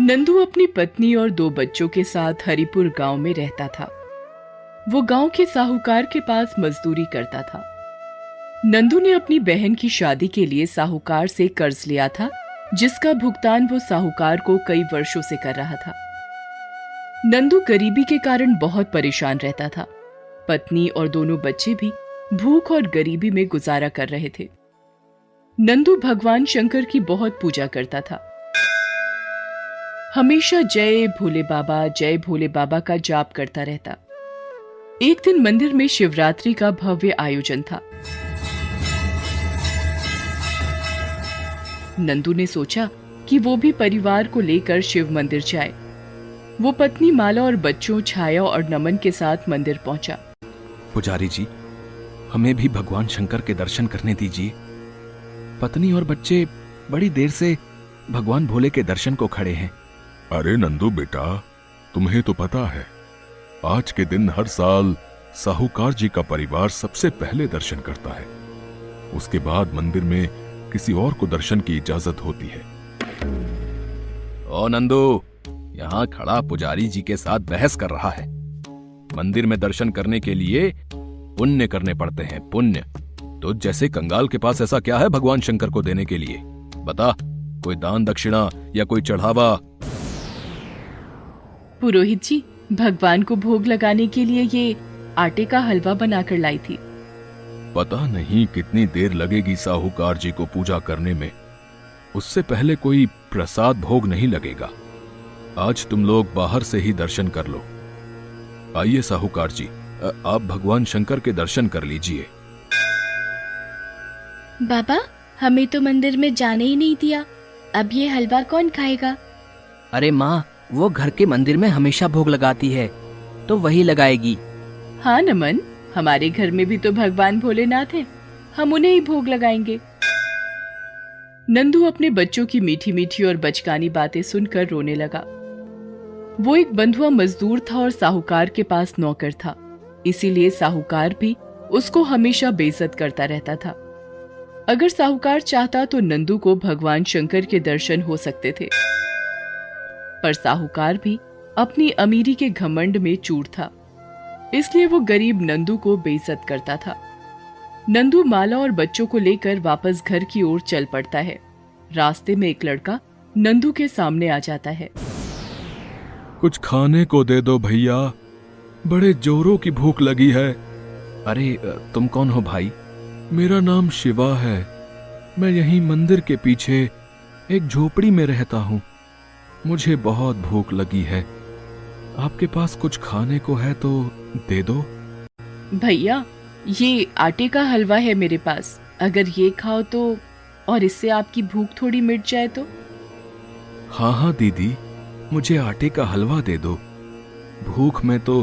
नंदू अपनी पत्नी और दो बच्चों के साथ हरिपुर गाँव में रहता था। वो गाँव के साहूकार के पास मजदूरी करता था। नंदू ने अपनी बहन की शादी के लिए साहूकार से कर्ज लिया था, जिसका भुगतान वो साहूकार को कई वर्षों से कर रहा था। नंदू गरीबी के कारण बहुत परेशान रहता था। पत्नी और दोनों बच्चे भी भूख और गरीबी में गुजारा कर रहे थे। नंदू भगवान शंकर की बहुत पूजा करता था। हमेशा जय भोले बाबा, जय भोले बाबा का जाप करता रहता। एक दिन मंदिर में शिवरात्रि का भव्य आयोजन था। नंदू ने सोचा कि वो भी परिवार को लेकर शिव मंदिर जाए। वो पत्नी माला और बच्चों, छाया और नमन के साथ मंदिर पहुँचा। पुजारी जी, हमें भी भगवान शंकर के दर्शन करने दीजिए। पत्नी और बच्चे बड़ी देर से भगवान भोले के दर्शन को खड़े हैं। अरे नंदू बेटा, तुम्हें तो पता है, आज के दिन हर साल साहूकार जी का परिवार सबसे पहले दर्शन करता है। उसके बाद मंदिर में किसी और को दर्शन की इजाज़त होती है। ओ नंदू, यहाँ खड़ा पुजारी जी के साथ बहस कर रहा है। मंदिर में दर्शन करने के लिए पुण्य करने पड़ते हैं, पुण्य। तो जैसे कंगाल के पास ऐसा क्या है भगवान शंकर को देने के लिए? बता, कोई दान दक्षिणा या कोई चढ़ावा? पुरोहित जी भगवान को भोग लगाने के लिए ये आटे का हलवा बनाकर लाई थी। पता नहीं कितनी देर लगेगी साहूकार जी को पूजा करने में। उससे पहले कोई प्रसाद भोग नहीं लगेगा। आज तुम लोग बाहर से ही दर्शन कर लो। आइए साहूकार जी आप भगवान शंकर के दर्शन कर लीजिए। बाबा हमें तो मंदिर में जाने ही नहीं दिया। अब ये हलवा कौन खाएगा? अरे माँ वो घर के मंदिर में हमेशा भोग लगाती है तो वही लगाएगी। हाँ नमन, हमारे घर में भी तो भगवान भोलेनाथ है। हम उन्हें ही भोग लगाएँगे। नंदू अपने बच्चों की मीठी मीठी और बचकानी बातें सुनकर रोने लगा। वो एक बंधुआ मजदूर था और साहूकार के पास नौकर था। इसीलिए साहूकार भी उसको हमेशा बेइज्जत करता रहता था। अगर साहूकार चाहता तो नंदू को भगवान शंकर के दर्शन हो सकते थे। पर साहूकार भी अपनी अमीरी के घमंड में चूर था। इसलिए वो गरीब नंदू को बेइज्जत करता था। नंदू माला और बच्चों को लेकर वापस घर की ओर चल पड़ता है। रास्ते में एक लड़का नंदू के सामने आ जाता है। कुछ खाने को दे दो भैया। बड़े जोरों की भूख लगी है। अरे तुम कौन हो भाई? मेरा नाम शिवा है। मैं यहीं मंदिर के पीछे एक झोपड़ी में रहता हूँ। मुझे बहुत भूख लगी है। आपके पास कुछ खाने को है तो दे दो। भैया ये आटे का हलवा है मेरे पास। अगर ये खाओ तो और इससे आपकी भूख थोड़ी मिट जाए तो? हाँ हाँ दीदी मुझे आटे का हलवा दे दो। भूख में तो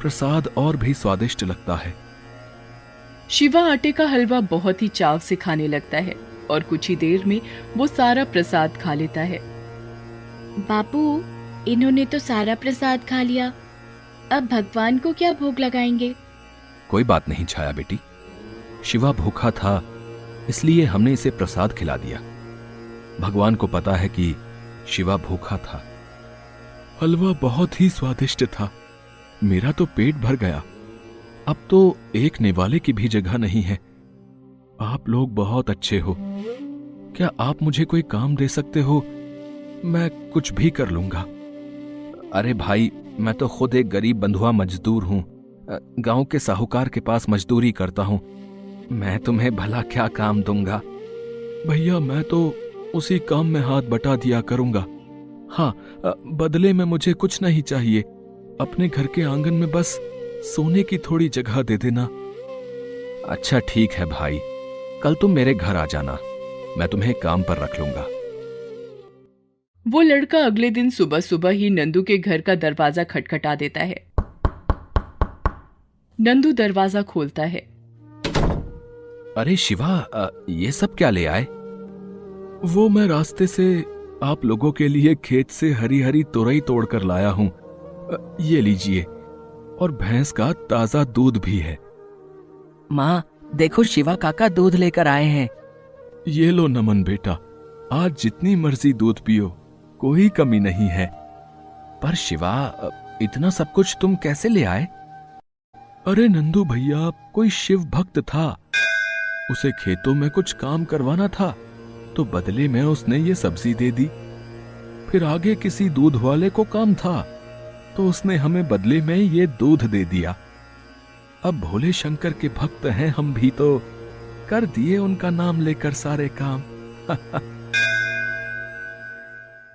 प्रसाद और भी स्वादिष्ट लगता है। शिवा आटे का हलवा बहुत ही चाव से खाने लगता है और कुछ ही देर में वो सारा प्रसाद खा लेता है। बापू, इन्होंने तो सारा प्रसाद खा लिया। अब भगवान को क्या भोग लगाएँगे? कोई बात नहीं छाया बेटी। शिवा भूखा था, इसलिए हमने इसे प्रसाद खिला दिया। भगवान को पता है कि शिवा भूखा था। हलवा बहुत ही स्वादिष्ट था। मेरा तो पेट भर गया। अब तो एक निवाले की भी जगह नहीं है। आप लोग बहुत अच्छे हो। क्या आप मुझे कोई काम दे सकते हो? मैं कुछ भी कर लूँगा। अरे भाई मैं तो खुद एक गरीब बंधुआ मजदूर हूँ। गाँव के साहूकार के पास मजदूरी करता हूँ। मैं तुम्हें भला क्या काम दूँगा? भैया मैं तो उसी काम में हाथ बटा दिया करूँगा। हाँ बदले में मुझे कुछ नहीं चाहिए। अपने घर के आँगन में बस सोने की थोड़ी जगह दे देना। अच्छा ठीक है भाई। कल तुम मेरे घर आ जाना। मैं तुम्हें काम पर रख लूँगा। वो लड़का अगले दिन सुबह सुबह ही नंदू के घर का दरवाज़ा खटखटा देता है। नंदू दरवाज़ा खोलता है। अरे शिवा ये सब क्या ले आए? वो मैं रास्ते से आप लोगों के लिए खेत से हरी हरी तोरई तोड़कर लाया हूँ। ये लीजिए। और भैंस का ताज़ा दूध भी है। माँ देखो शिवा काका दूध लेकर आए हैं। ये लो नमन बेटा आज जितनी मर्ज़ी दूध पियो। कोई कमी नहीं है। पर शिवा, इतना सब कुछ तुम कैसे ले आए? अरे नंदू भैया, कोई शिव भक्त था। उसे खेतों में कुछ काम करवाना था तो बदले में उसने ये सब्ज़ी दे दी। फिर आगे किसी दूध वाले को काम था तो उसने हमें बदले में ये दूध दे दिया। अब भोले शंकर के भक्त हैं, हम भी तो कर दिए उनका नाम लेकर सारे काम।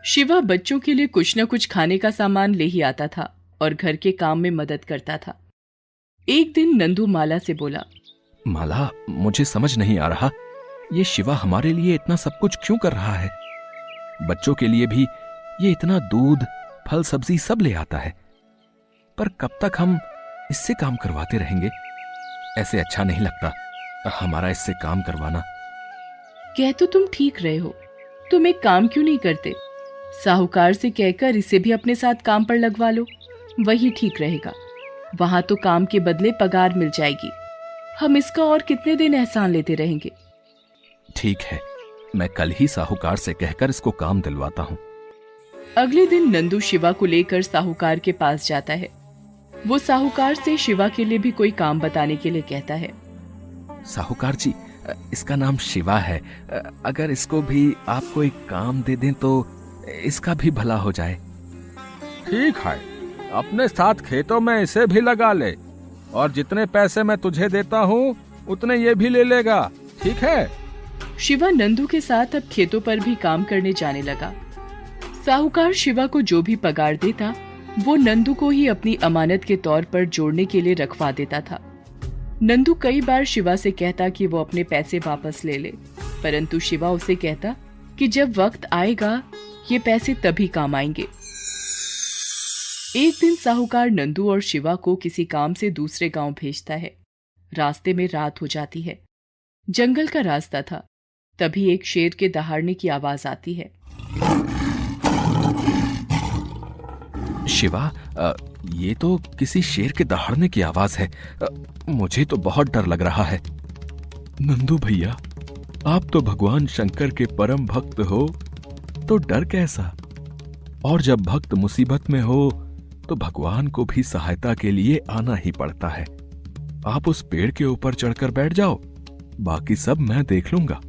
शिवा बच्चों के लिए कुछ न कुछ खाने का सामान ले ही आता था और घर के काम में मदद करता था। एक दिन नंदू माला से बोला माला मुझे समझ नहीं आ रहा। ये शिवा हमारे लिए इतना सब कुछ क्यों कर रहा है? बच्चों के लिए भी ये इतना दूध फल सब्ज़ी सब ले आता है। पर कब तक हम इससे काम करवाते रहेंगे? ऐसे अच्छा नहीं लगता हमारा इससे काम करवाना। कह तो तुम ठीक रहे हो। तुम एक काम क्यों नहीं करते? साहूकार से कहकर इसे भी अपने साथ काम पर लगवा लो। वही ठीक रहेगा। वहाँ तो काम के बदले पगार मिल जाएगी। हम इसका और कितने दिन एहसान लेते रहेंगे? ठीक है। मैं कल ही साहूकार से कहकर इसको काम दिलवाता हूँ। अगले दिन नंदू शिवा को लेकर साहूकार के पास जाता है। वो साहूकार से शिवा के लिए भी कोई काम बताने के लिए कहता है। साहूकार जी इसका नाम शिवा है। अगर इसको भी आप कोई काम दे दें तो इसका भी भला हो जाए। ठीक है अपने साथ खेतों में इसे भी लगा ले और जितने पैसे मैं तुझे देता हूँ उतने ये भी ले लेगा ठीक है? शिवा नंदू के साथ अब खेतों पर भी काम करने जाने लगा। साहूकार शिवा को जो भी पगार देता वो नंदू को ही अपनी अमानत के तौर पर जोड़ने के लिए रखवा देता था। नंदू कई बार शिवा से कहता कि वो अपने पैसे वापस ले ले परंतु शिवा उसे कहता कि जब वक्त आएगा ये पैसे तभी काम आएँगे। एक दिन साहूकार नंदू और शिवा को किसी काम से दूसरे गाँव भेजता है। रास्ते में रात हो जाती है। जंगल का रास्ता था। तभी एक शेर के दहाड़ने की आवाज़ आती है। शिवा ये तो किसी शेर के दहाड़ने की आवाज़ है। मुझे तो बहुत डर लग रहा है। नंदू भैया, आप तो भगवान शंकर के परम भक्त हो। तो डर कैसा? और जब भक्त मुसीबत में हो तो भगवान को भी सहायता के लिए आना ही पड़ता है। आप उस पेड़ के ऊपर चढ़कर बैठ जाओ। बाकी सब मैं देख लूँगा।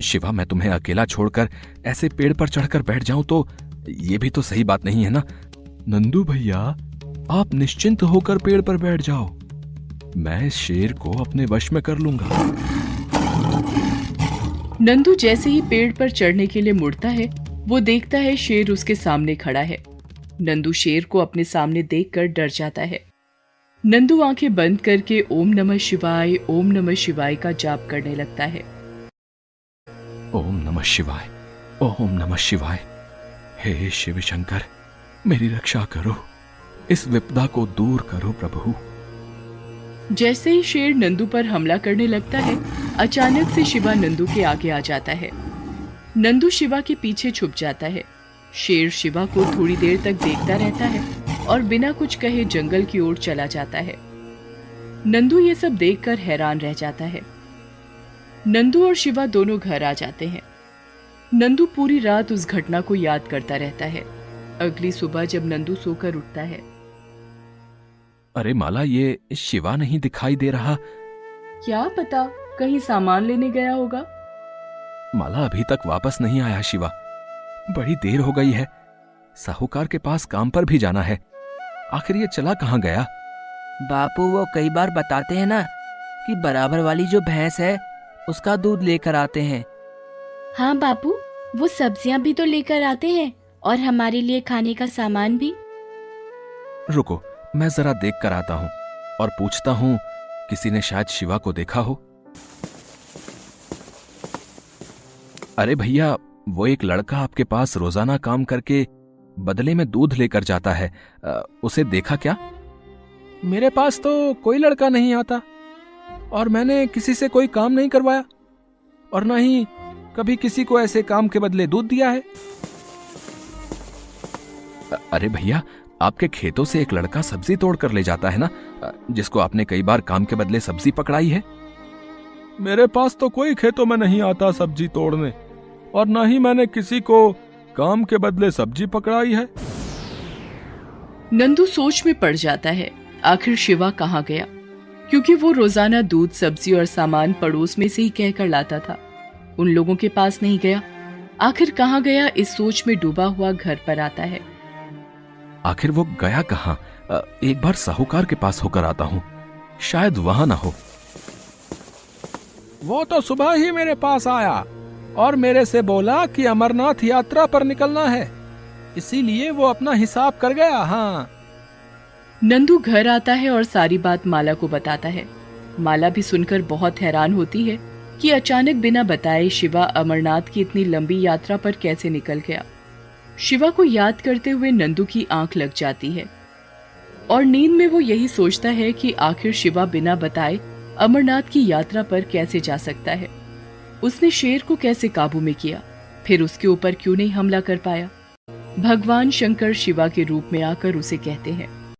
शिवा, मैं तुम्हें अकेला छोड़कर ऐसे पेड़ पर चढ़कर बैठ जाऊँ तो ये भी तो सही बात नहीं है ना? नंदू भैया, आप निश्चिंत होकर पेड़ पर बैठ जाओ। मैं शेर को अपने वश में कर लूँगा। नंदू जैसे ही पेड़ पर चढ़ने के लिए मुड़ता है, वो देखता है शेर उसके सामने खड़ा है। नंदू शेर को अपने सामने देखकर डर जाता है। नंदू आँखें बंद करके ओम नमः शिवाय, ओम नमः शिवाय का जाप करने लगता है। ओम नमः शिवाय, ओम नमः शिवाय। हे शिव शंकर मेरी रक्षा करो। इस विपदा को दूर करो प्रभु। जैसे ही शेर नंदू पर हमला करने लगता है, अचानक से शिवा नंदू के आगे आ जाता है। नंदू शिवा के पीछे छुप जाता है। शेर शिवा को थोड़ी देर तक देखता रहता है और बिना कुछ कहे जंगल की ओर चला जाता है। नंदू ये सब देखकर हैरान रह जाता है। नंदू और शिवा दोनों घर आ जाते हैं। नंदू पूरी रात उस घटना को याद करता रहता है। अगली सुबह जब नंदू सोकर उठता है अरे माला ये शिवा नहीं दिखाई दे रहा। क्या पता कहीं सामान लेने गया होगा? माला अभी तक वापस नहीं आया शिवा। बड़ी देर हो गई है। साहूकार के पास काम पर भी जाना है। आखिर ये चला कहाँ गया? बापू वो कई बार बताते हैं ना कि बराबर वाली जो भैंस है उसका दूध लेकर आते हैं। हाँ बापू वो सब्ज़ियाँ भी तो लेकर आते हैं और हमारे लिए खाने का सामान भी। रुको मैं जरा देख कर आता हूँ और पूछता हूँ किसी ने शायद शिवा को देखा हो? अरे भैया वो एक लड़का आपके पास रोज़ाना काम करके बदले में दूध लेकर जाता है उसे देखा क्या? मेरे पास तो कोई लड़का नहीं आता और मैंने किसी से कोई काम नहीं करवाया और ना ही कभी किसी को ऐसे काम के बदले दूध दिया है। अरे भैया आपके खेतों से एक लड़का सब्ज़ी तोड़ कर ले जाता है ना? जिसको आपने कई बार काम के बदले सब्ज़ी पकड़ाई है? मेरे पास तो कोई खेतों में नहीं आता सब्ज़ी तोड़ने और ना ही मैंने किसी को काम के बदले सब्ज़ी पकड़ाई है। नंदू सोच में पड़ जाता है आखिर शिवा कहाँ गया? क्योंकि वो रोज़ाना दूध सब्ज़ी और सामान पड़ोस में से ही कहकर लाता था। उन लोगों के पास नहीं गया। आखिर कहाँ गया इस सोच में डूबा हुआ घर पर आता है। आखिर वो गया कहाँ? एक बार साहूकार के पास होकर आता हूँ। शायद वहाँ ना हो। वो तो सुबह ही मेरे पास आया और मेरे से बोला कि अमरनाथ यात्रा पर निकलना है। इसीलिए वो अपना हिसाब कर गया हाँ। नंदू घर आता है और सारी बात माला को बताता है। माला भी सुनकर बहुत हैरान होती है कि अचानक बिना बताए शिवा अमरनाथ की इतनी लंबी यात्रा पर कैसे निकल गया। शिवा को याद करते हुए नंदू की आँख लग जाती है। और नींद में वो यही सोचता है कि आखिर शिवा बिना बताए अमरनाथ की यात्रा पर कैसे जा सकता है। उसने शेर को कैसे काबू में किया? फिर उसके ऊपर क्यों नहीं हमला कर पाया? भगवान शंकर शिवा के रूप में आकर उसे कहते हैं।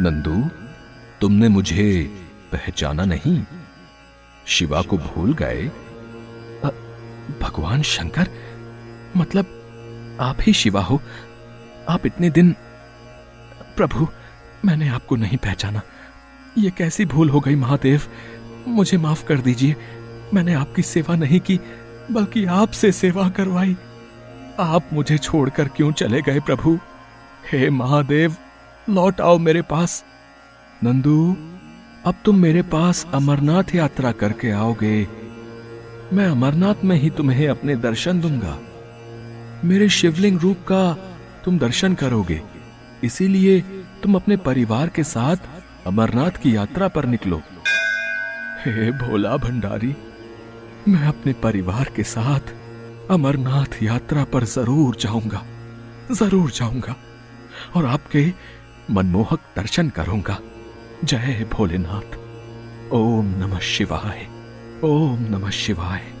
नंदू, तुमने मुझे पहचाना नहीं? शिवा को भूल गए? भगवान शंकर? मतलब आप ही शिवा हो। आप इतने दिन, प्रभु, मैंने आपको नहीं पहचाना। ये कैसी भूल हो गई महादेव। मुझे माफ़ कर दीजिए। मैंने आपकी सेवा नहीं की, बल्कि आपसे सेवा करवाई। आप मुझे छोड़कर क्यों चले गए प्रभु? हे महादेव, लौट आओ मेरे पास। नंदू, अब तुम मेरे पास अमरनाथ यात्रा करके आओगे। मैं अमरनाथ में ही तुम्हें अपने दर्शन दूँगा। मेरे शिवलिंग रूप का तुम दर्शन करोगे। इसीलिए तुम अपने परिवार के साथ अमरनाथ की यात्रा पर निकलो। हे भोला भंडारी, मैं अपने परिवार के साथ अमरनाथ यात्रा पर ज़रूर जाऊँगा ज़रूर जाऊँगा, और आपके मनमोहक दर्शन करूँगा। जय भोलेनाथ। ओम नमः शिवाय, ओम नमः शिवाय।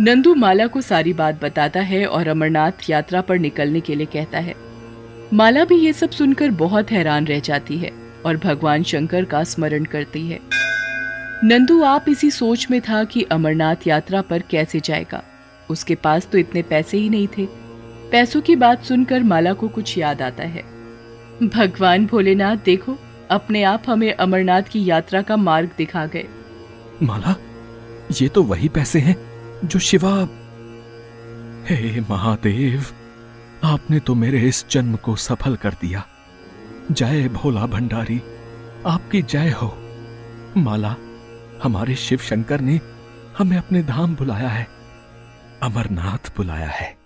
नंदू माला को सारी बात बताता है और अमरनाथ यात्रा पर निकलने के लिए कहता है। माला भी ये सब सुनकर बहुत हैरान रह जाती है और भगवान शंकर का स्मरण करती है। नंदू, आप इसी सोच में था कि अमरनाथ यात्रा पर कैसे जाएगा? उसके पास तो इतने पैसे ही नहीं थे। पैसों की बात सुनकर माला को कुछ याद आता है। भगवान भोलेनाथ, देखो, अपने आप हमें अमरनाथ की यात्रा का मार्ग दिखा गए। माला, ये तो वही पैसे हैं। जो शिवा। हे महादेव, आपने तो मेरे इस जन्म को सफल कर दिया। जय भोला भंडारी, आपकी जय हो। माला, हमारे शिव शंकर ने हमें अपने धाम बुलाया है, अमरनाथ बुलाया है।